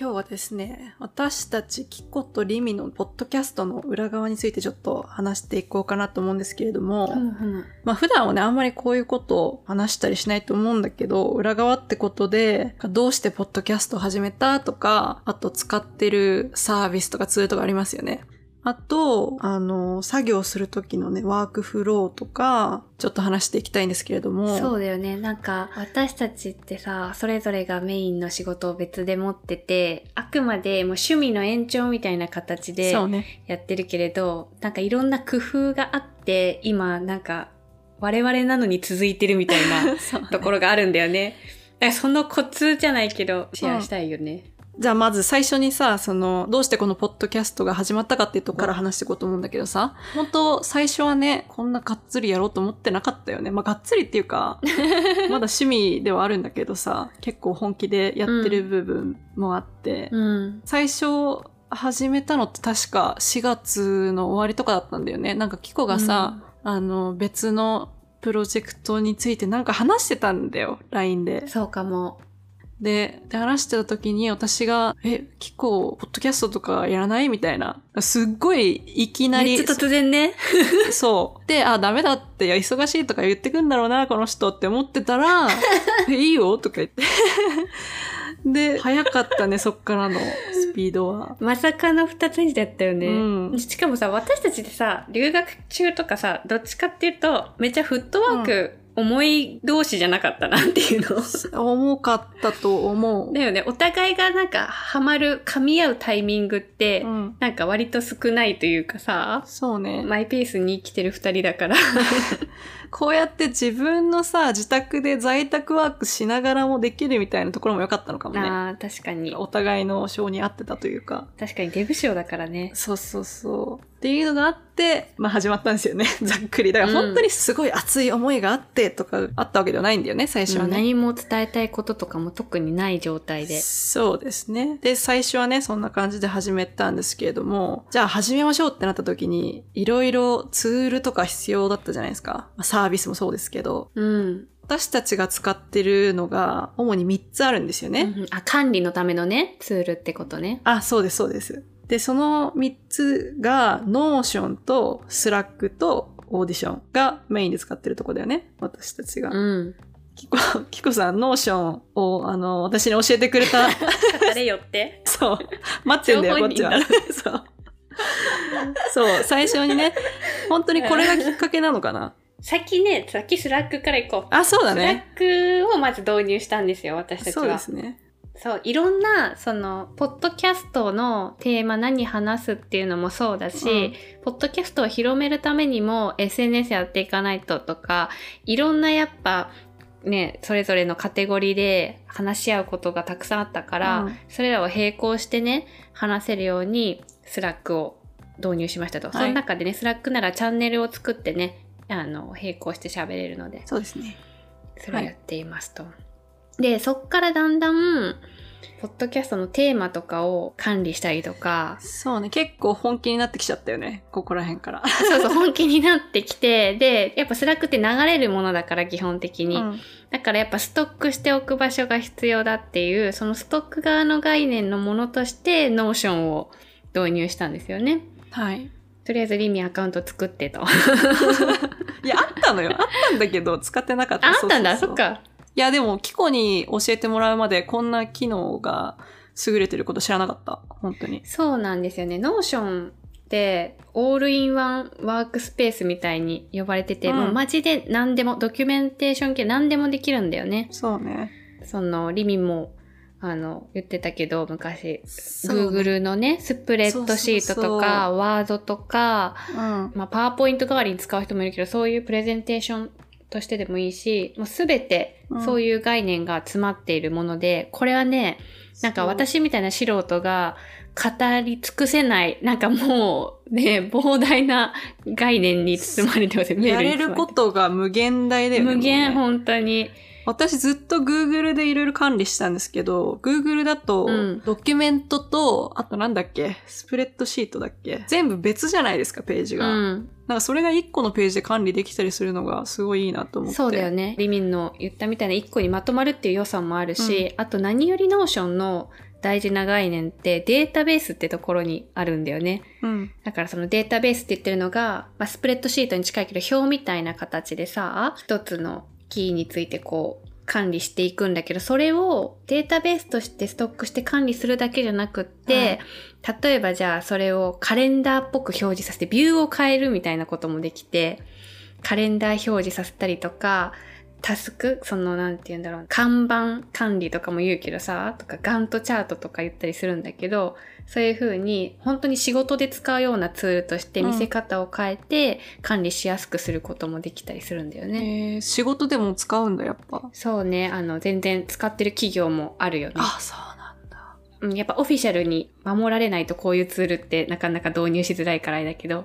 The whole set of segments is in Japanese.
今日はですね、私たちキコとリミのポッドキャストの裏側についてちょっと話していこうかなと思うんですけれども、まあ普段はね、あんまりこういうことを話したりしないと思うんだけど、裏側ってことで、どうしてポッドキャストを始めたとか、あと使ってるサービスとかツールとかありますよね。あと、あの、作業するときのね、ワークフローとか、ちょっと話していきたいんですけれども。そうだよね。なんか、私たちってさ、それぞれがメインの仕事を別で持ってて、あくまでもう趣味の延長みたいな形でそうね。やってるけれど、なんかいろんな工夫があって、今、なんか、我々なのに続いてるみたいな ねところがあるんだよね。そのコツじゃないけど、シェアしたいよね。じゃあまず最初にさ、その、どうしてこのポッドキャストが始まったかっていうとこから話していこうと思うんだけどさ、本当最初はね、こんながっつりやろうと思ってなかったよね。まあがっつりっていうか、まだ趣味ではあるんだけどさ、結構本気でやってる部分もあって、うん。最初始めたのって確か4月の終わりとかだったんだよね。なんかキコがさ、あの別のプロジェクトについてなんか話してたんだよ、LINE で。そうかも。で、で話してた時に私が、え、キコ、ポッドキャストとかやらない？みたいな。すっごいいきなりめっちゃ、突然ね。そう。で、あ、ダメだって、いや、忙しいとか言ってくんだろうな、この人って思ってたら、え、いいよ？とか言って。で、早かったね、そっからのスピードは。まさかの二つ返事だったよね。うんしかもさ、私たちでさ、留学中とかさ、どっちかっていうと、めっちゃフットワーク、重い同士じゃなかったなっていうの。重かったと思う。だよね。お互いがなんか、ハマる、噛み合うタイミングって、うん。なんか割と少ないというかさ、そうね。マイペースに生きてる二人だから。こうやって自分のさ、自宅で在宅ワークしながらもできるみたいなところも良かったのかもね。ああ、確かに。お互いの性に合ってたというか。確かにデブ賞だからね。そうそうそう。っていうのがあって、まあ始まったんですよね。ざっくり。だからうん本当にすごい熱い思いがあってとかあったわけではないんだよね、最初はね。何も伝えたいこととかも特にない状態で。そうですね。で、最初はね、そんな感じで始めたんですけれども、じゃあ始めましょうってなった時に、いろいろツールとか必要だったじゃないですか。まあサービスもそうですけど、うん。私たちが使ってるのが、主に3つあるんですよね。うんあ、管理のためのね、ツールってことね。あ、そうです、そうです。で、その3つが、Notion と Slack と Audition がメインで使ってるとこだよね。私たちが。うん。キコ、キコさん、Notion を、あの、私に教えてくれた。語れよって？そう。待ってんだよ、こっちは。そう。そう、最初にね、本当にこれがきっかけなのかな。先ね、先 Slack から行こう。あ、そうだスラね。ックをまず導入したんですよ、私たちは。そうですね。そう、いろんな、その、ポッドキャストのテーマ何話すっていうのもそうだし、ポッドキャストを広めるためにも SNS やっていかないととか、いろんなやっぱ、ね、それぞれのカテゴリーで話し合うことがたくさんあったから、うんそれらを並行してね、話せるように、 Slack を導入しましたと。いその中でね、 Slack ならチャンネルを作ってね、あの、並行して喋れるので。そうですね。それをやっていますと。で、そっからだんだん、ポッドキャストのテーマとかを管理したりとか、そうね。結構本気になってきちゃったよね。ここら辺から。そうそう、本気になってきて、で、やっぱ Slack って流れるものだから、基本的に。うんだからやっぱストックしておく場所が必要だっていう、そのストック側の概念のものとして、 Notion を導入したんですよね。はい。とりあえずリミアカウント作ってと。ったのよ。あったんだけど、使ってなかった。あったんだ、そっか。いや、でも、キコに教えてもらうまで、こんな機能が優れてること知らなかった。本当に。そうなんですよね。 Notion って、オールインワンワークスペースみたいに呼ばれてて、うんもうマジで何でも、ドキュメンテーション系何でもできるんだよね。そうね。その、リミも、あの、言ってたけど、昔、Google のね、スプレッドシートとか、ワードとか、うん。まあ、パワーポイント代わりに使う人もいるけど、そういうプレゼンテーションとしてでもいいし、もうすべてうん。そういう概念が詰まっているもので、これはね、なんか私みたいな素人が語り尽くせない、なんかもうね、膨大な概念に包まれてます。よ、やれることが無限大だよね。無限、本当に。私ずっと Google でいろいろ管理したんですけど、Google だとうん、ドキュメントと、あとなんだっけ、スプレッドシートだっけ全部別じゃないですか、ページうが。ん。なんかそれが1個のページで管理できたりするのがすごいいいなと思って。そうだよね。リミの言ったみたいな一個にまとまるっていう良さもあるし、あと何より Notion の大事な概念ってデータベースってところにあるんだよね。うん。だからそのデータベースって言ってるのが、まあ、スプレッドシートに近いけど表みたいな形でさ、一つのキーについてこう管理していくんだけど、それをデータベースとしてストックして管理するだけじゃなくって、はい、例えばじゃあそれをカレンダーっぽく表示させてビューを変えるみたいなこともできて、カレンダー表示させたりとか、タスクその、なんて言うんだろう。看板管理とかも言うけどさ、とかガントチャートとか言ったりするんだけど、そういう風に、本当に仕事で使うようなツールとして見せ方を変えて、管理しやすくすることもできたりするんだよね。うん、仕事でも使うんだ、やっぱ。そうね。あの、全然使ってる企業もあるよね。あ、そうなんだ。うん、やっぱオフィシャルに守られないとこういうツールってなかなか導入しづらいからだけど。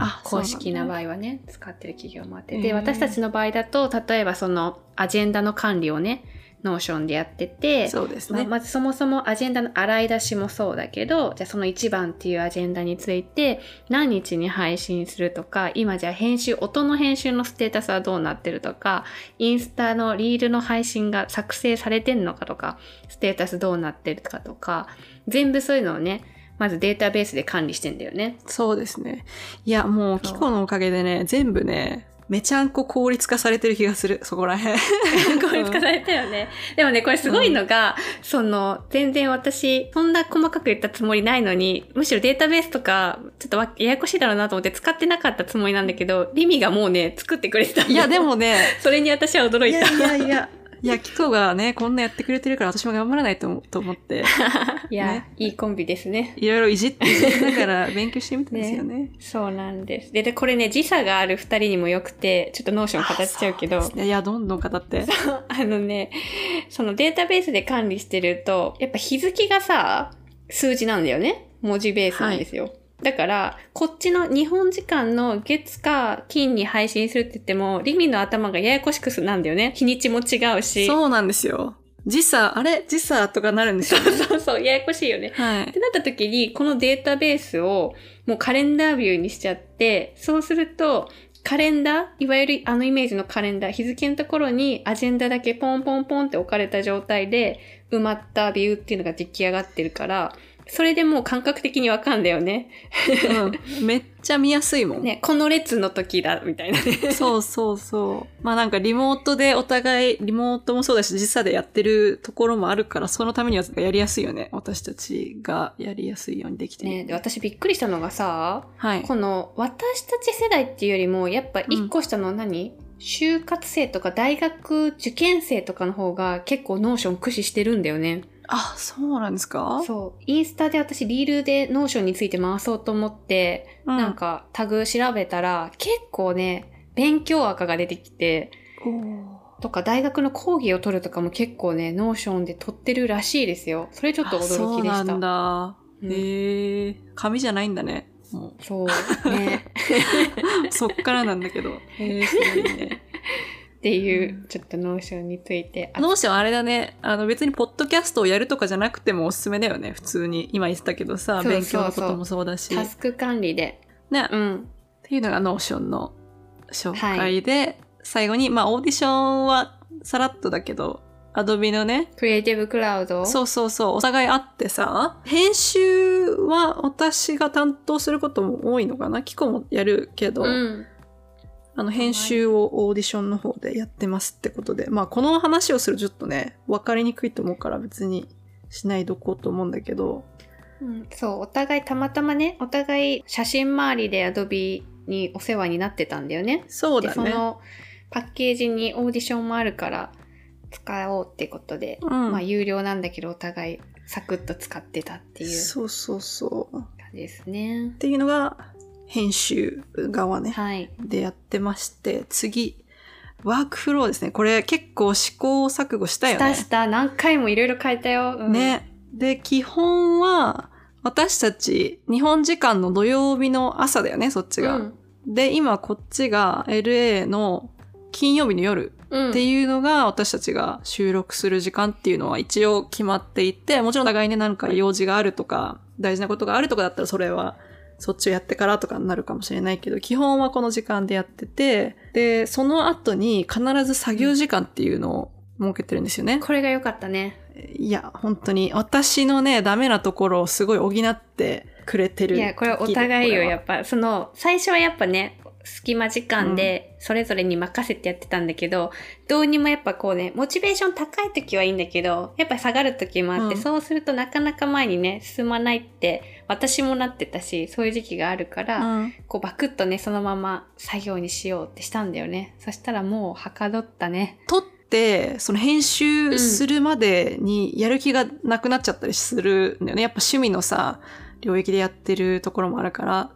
あ公式な場合はね、使ってる企業もあって。で、私たちの場合だと、例えばそのアジェンダの管理をね、 Notion でやってて、そうですね。まあ、まずそもそもアジェンダの洗い出しもそうだけど、じゃあその1番っていうアジェンダについて、何日に配信するとか、今じゃあ編集、音の編集のステータスはどうなってるとか、インスタのリールの配信が作成されてんのかとか、ステータスどうなってるかとか、全部そういうのをね、まずデータベースで管理してんだよね。そうですね。いや、もう、キコのおかげでね、全部ね、めちゃんこ効率化されてる気がする、そこら辺。効率化されたよね。でもね、これすごいのが、うん、その、全然私、そんな細かく言ったつもりないのに、むしろデータベースとか、ちょっとややこしいだろうなと思って使ってなかったつもりなんだけど、リミがもうね、作ってくれてたいや、でもね、それに私は驚いた。いやいやいや。いや、キコがね、こんなやってくれてるから私も頑張らないとと思って。いや、ね、いいコンビですね。いろいろいじって、ながら勉強してみたんですよねね。そうなんです。で、で、これね、時差がある二人にもよくて、ちょっと Notion 語っちゃうけど。いや、どんどん語って。あのね、そのデータベースで管理してると、やっぱ日付がさ、数字なんだよね。文字ベースなんですよ。はいだから、こっちの日本時間の月か金に配信するって言っても、リミの頭がややこしくすなんだよね。日にちも違うし。そうなんですよ。時差、あれ？時差とかなるんですよ、そうそうそう、ややこしいよね。はい。ってなった時に、このデータベースをもうカレンダービューにしちゃって、そうすると、カレンダーいわゆるあのイメージのカレンダー、日付のところにアジェンダだけポンポンポンって置かれた状態で埋まったビューっていうのが出来上がってるから、それでもう感覚的にわかんだよね。うん。めっちゃ見やすいもん。ね、この列の時だ、みたいなね。そうそうそう。まあなんかリモートでお互い、リモートもそうだし、時差でやってるところもあるから、そのためにはやりやすいよね。私たちがやりやすいようにできてる。ね、で、私びっくりしたのがさ、はい。この私たち世代っていうよりも、やっぱ一個下の何、うん就活生とか大学受験生とかの方が結構 Notion 駆使してるんだよね。あ、そうなんですか？そう。インスタで私リールで Notion について回そうと思って、うん、なんかタグ調べたら結構ね、勉強垢が出てきて、とか大学の講義を取るとかも結構ね、 Notion で取ってるらしいですよ。それちょっと驚きでした。そうなんだ。うん、へえ、紙じゃないんだね。そう。ね。そっからなんだけど。へえ、すごいね。っていう、ちょっと Notion について。 Notion あれだね。あの別にポッドキャストをやるとかじゃなくてもおすすめだよね。普通に。今言ってたけどさ、勉強のこともそうだし。タスク管理で。ね。うん。っていうのが Notion の紹介で、はい、最後に、まあオーディションはさらっとだけど、 Adobe のね。 Creative Cloud そうそうそう。お互いあってさ、編集は私が担当することも多いのかな？キコもやるけど、うん、あの、編集をオーディションの方でやってますってことで、まあ、この話をするとちょっとね、分かりにくいと思うから別にしないどこうと思うんだけど。うん、そう、お互いたまたまね、お互い写真周りでアドビにお世話になってたんだよね。そうだね。そのパッケージにオーディションもあるから使おうってことで、うん、まあ、有料なんだけどお互いサクッと使ってたっていう。そうそうそう。感じですね。っていうのが、編集側ね、はい、でやってまして、次、ワークフローですね。これ結構試行錯誤したよね。したした。何回もいろいろ変えたよ。うん、ね。で、基本は、私たち、日本時間の土曜日の朝だよね、そっちが。うん、で、今こっちが LA の金曜日の夜っていうのが私たちが収録する時間っていうのは一応決まっていて、もちろん互いになんか用事があるとか、大事なことがあるとかだったらそれはそっちをやってからとかになるかもしれないけど、基本はこの時間でやってて、で、その後に必ず作業時間っていうのを設けてるんですよね。これが良かったね。いや、本当に、私のね、ダメなところをすごい補ってくれてる。いや、これお互いよ、やっぱ。その、最初はやっぱね、隙間時間でそれぞれに任せてやってたんだけど、うん、どうにもやっぱこうね、モチベーション高い時はいいんだけど、やっぱ下がる時もあって、うん、そうするとなかなか前にね、進まないって私もなってたし、そういう時期があるから、うん、こうバクッとね、そのまま作業にしようってしたんだよね。そしたらもうはかどったね。撮って、その編集するまでにやる気がなくなっちゃったりするんだよね。やっぱ趣味のさ、領域でやってるところもあるから。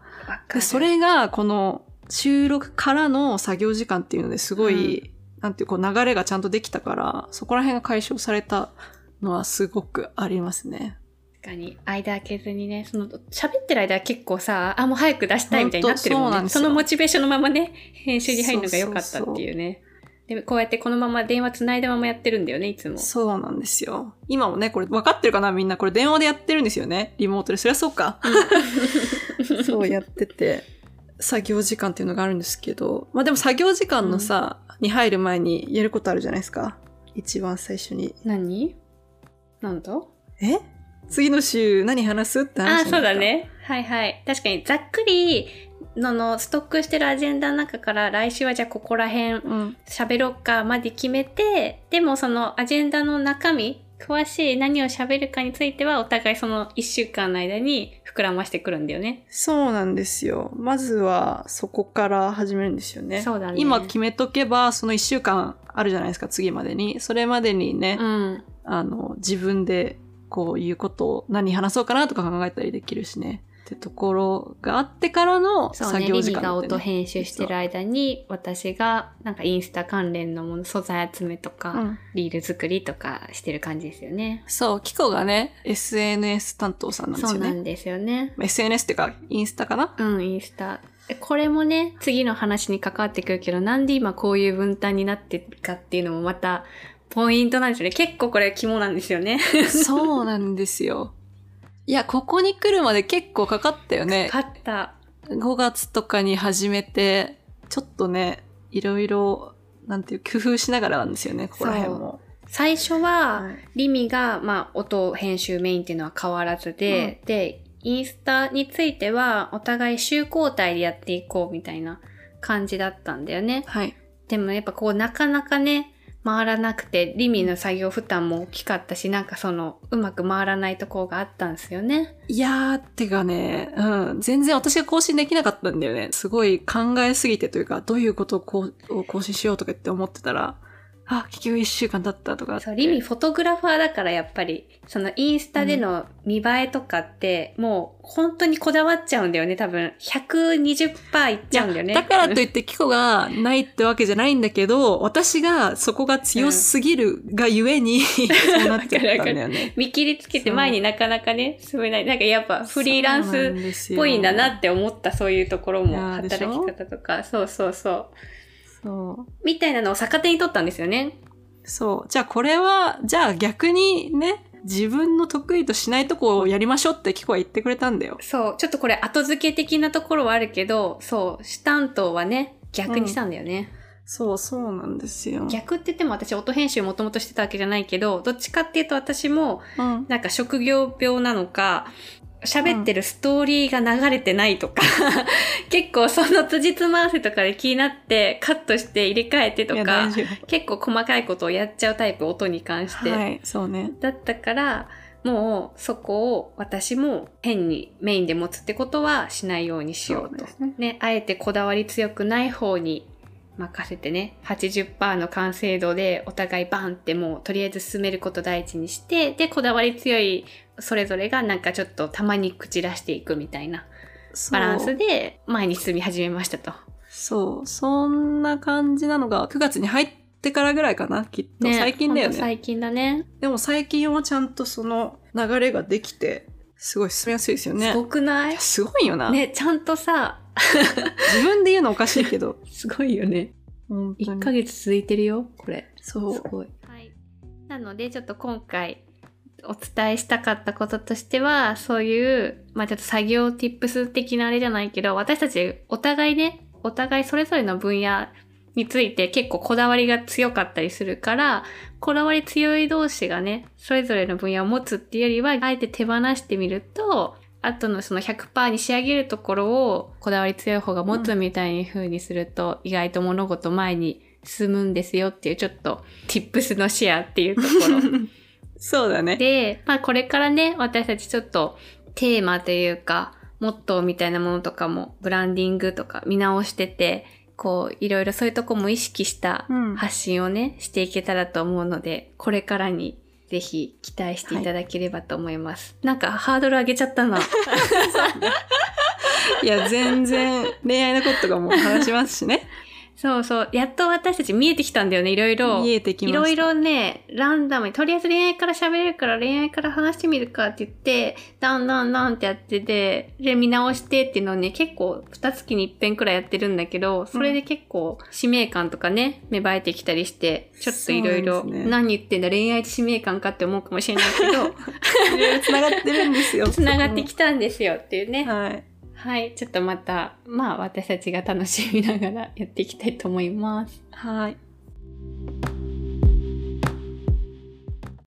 かそれがこの収録からの作業時間っていうのですごい、うん、なんていうこう流れがちゃんとできたから、そこら辺が解消されたのはすごくありますね。確かに、間開けずにね、その、喋ってる間は結構さ、あ、もう早く出したいみたいになってるもんね。そのモチベーションのままね、編集に入るのが良かったっていうね。で、こうやってこのまま電話つないだままやってるんだよね、いつも。そうなんですよ。今もね、これ分かってるかなみんな。これ電話でやってるんですよね。リモートで。そりゃそうか。そうやってて。作業時間っていうのがあるんですけど、まあでも作業時間のさ、うん、に入る前にやることあるじゃないですか。一番最初に。何？なんだえ？次の週何話すって話あ、そうだね。はいはい。確かにざっくりののストックしてるアジェンダの中から来週はじゃあここら辺喋ろっかまで決めて、うん、でもそのアジェンダの中身詳しい何を喋るかについてはお互いその1週間の間に膨らましてくるんだよね。そうなんですよ。まずはそこから始めるんですよね。そうだね。今決めとけばその1週間あるじゃないですか、次までに。それまでにね、うん、あの、自分でこういうことを何話そうかなとか考えたりできるしね。ってところがあってからの作業時間、ね、ね、リミが音編集してる間に私がなんかインスタ関連のもの素材集めとか、うん、リール作りとかしてる感じですよね。そうキコがね SNS 担当さんなんですよね。そうなんですよね。SNS っていうかインスタかな？うんインスタ。これもね次の話に関わってくるけどなんで今こういう分担になってるかっていうのもまたポイントなんですよね結構これ肝なんですよね そうなんですよいや、ここに来るまで結構かかったよね。かかった。5月とかに始めて、ちょっとね、いろいろ、なんていう、工夫しながらなんですよね、ここら辺も。最初は、はい、リミが、まあ、音編集メインっていうのは変わらずで、うん、で、インスタについては、お互い週交代でやっていこうみたいな感じだったんだよね。はい。でもやっぱこう、なかなかね、回らなくて、リミの作業負担も大きかったし、なんかその、うまく回らないところがあったんですよね。いやー、ってかね、うん、全然私が更新できなかったんだよね。すごい考えすぎてというか、どういうことをこう更新しようとかって思ってたら、あ、結局一週間経ったとかそう、リミフォトグラファーだからやっぱり、そのインスタでの見栄えとかって、もう本当にこだわっちゃうんだよね、多分。120%いっちゃうんだよね。だからといってキコがないってわけじゃないんだけど、私がそこが強すぎるがゆえに、うん、そうなっちゃったんだよね。見切りつけて前になかなかね、進めない。なんかやっぱフリーランスっぽいんだなって思ったそういうところも、働き方とか、そうそうそう。そう。みたいなのを逆手に取ったんですよね。そう。じゃあこれは、じゃあ逆にね、自分の得意としないとこをやりましょうってキコは言ってくれたんだよ。そう。ちょっとこれ後付け的なところはあるけど、そう。主担当はね、逆にしたんだよね。うんそうそうなんですよ。逆って言っても私音編集もともとしてたわけじゃないけど、どっちかっていうと私も、なんか職業病なのか、喋ってるストーリーが流れてないとか、うん、結構その辻褄合わせとかで気になってカットして入れ替えてとか、結構細かいことをやっちゃうタイプ、音に関して。はい、そうね。だったから、もうそこを私も変にメインで持つってことはしないようにしようと。うねね、あえてこだわり強くない方に任せてね、80%の完成度でお互いバンってもうとりあえず進めること第一にして、で、こだわり強いそれぞれがなんかちょっとたまに口出していくみたいなバランスで前に進み始めましたと。そう。そんな感じなのが9月に入ってからぐらいかな、きっと。ね、最近だよね。最近だね。でも最近はちゃんとその流れができて、すごい進みやすいですよね。すごくない？すごいよな。ね、ちゃんとさ、自分で言うのおかしいけど。すごいよね。1ヶ月続いてるよ、これ。そう。すごい。はい。なので、ちょっと今回、お伝えしたかったこととしては、そういう、まあちょっと作業 tips 的なあれじゃないけど、私たちお互いね、お互いそれぞれの分野について結構こだわりが強かったりするから、こだわり強い同士がね、それぞれの分野を持つっていうよりは、あえて手放してみると、後のその100%に仕上げるところをこだわり強い方が持つみたいに風にすると、意外と物事前に進むんですよっていうちょっと tips のシェアっていうところ。そうだね。で、まあこれからね、私たちちょっとテーマというか、モットーみたいなものとかもブランディングとか見直してて、こういろいろそういうとこも意識した発信をね、うん、していけたらと思うので、これからにぜひ期待していただければと思います。はい、なんかハードル上げちゃったな。いや、全然恋愛のこととかも話しますしね。そうそう。やっと私たち見えてきたんだよね、いろいろ。見えてきました。いろいろね、ランダムに、とりあえず恋愛から喋れるから恋愛から話してみるかって言って、だんだんだんってやってて、で、見直してっていうのをね、結構、二月に一遍くらいやってるんだけど、それで結構、使命感とかね、芽生えてきたりして、ちょっといろいろ、何言ってんだ、恋愛使命感かって思うかもしれないけど、いろいろ繋がってるんですよ。繋がってきたんですよっていうね。はい。はい。ちょっとまた、まあ私たちが楽しみながらやっていきたいと思います。はい。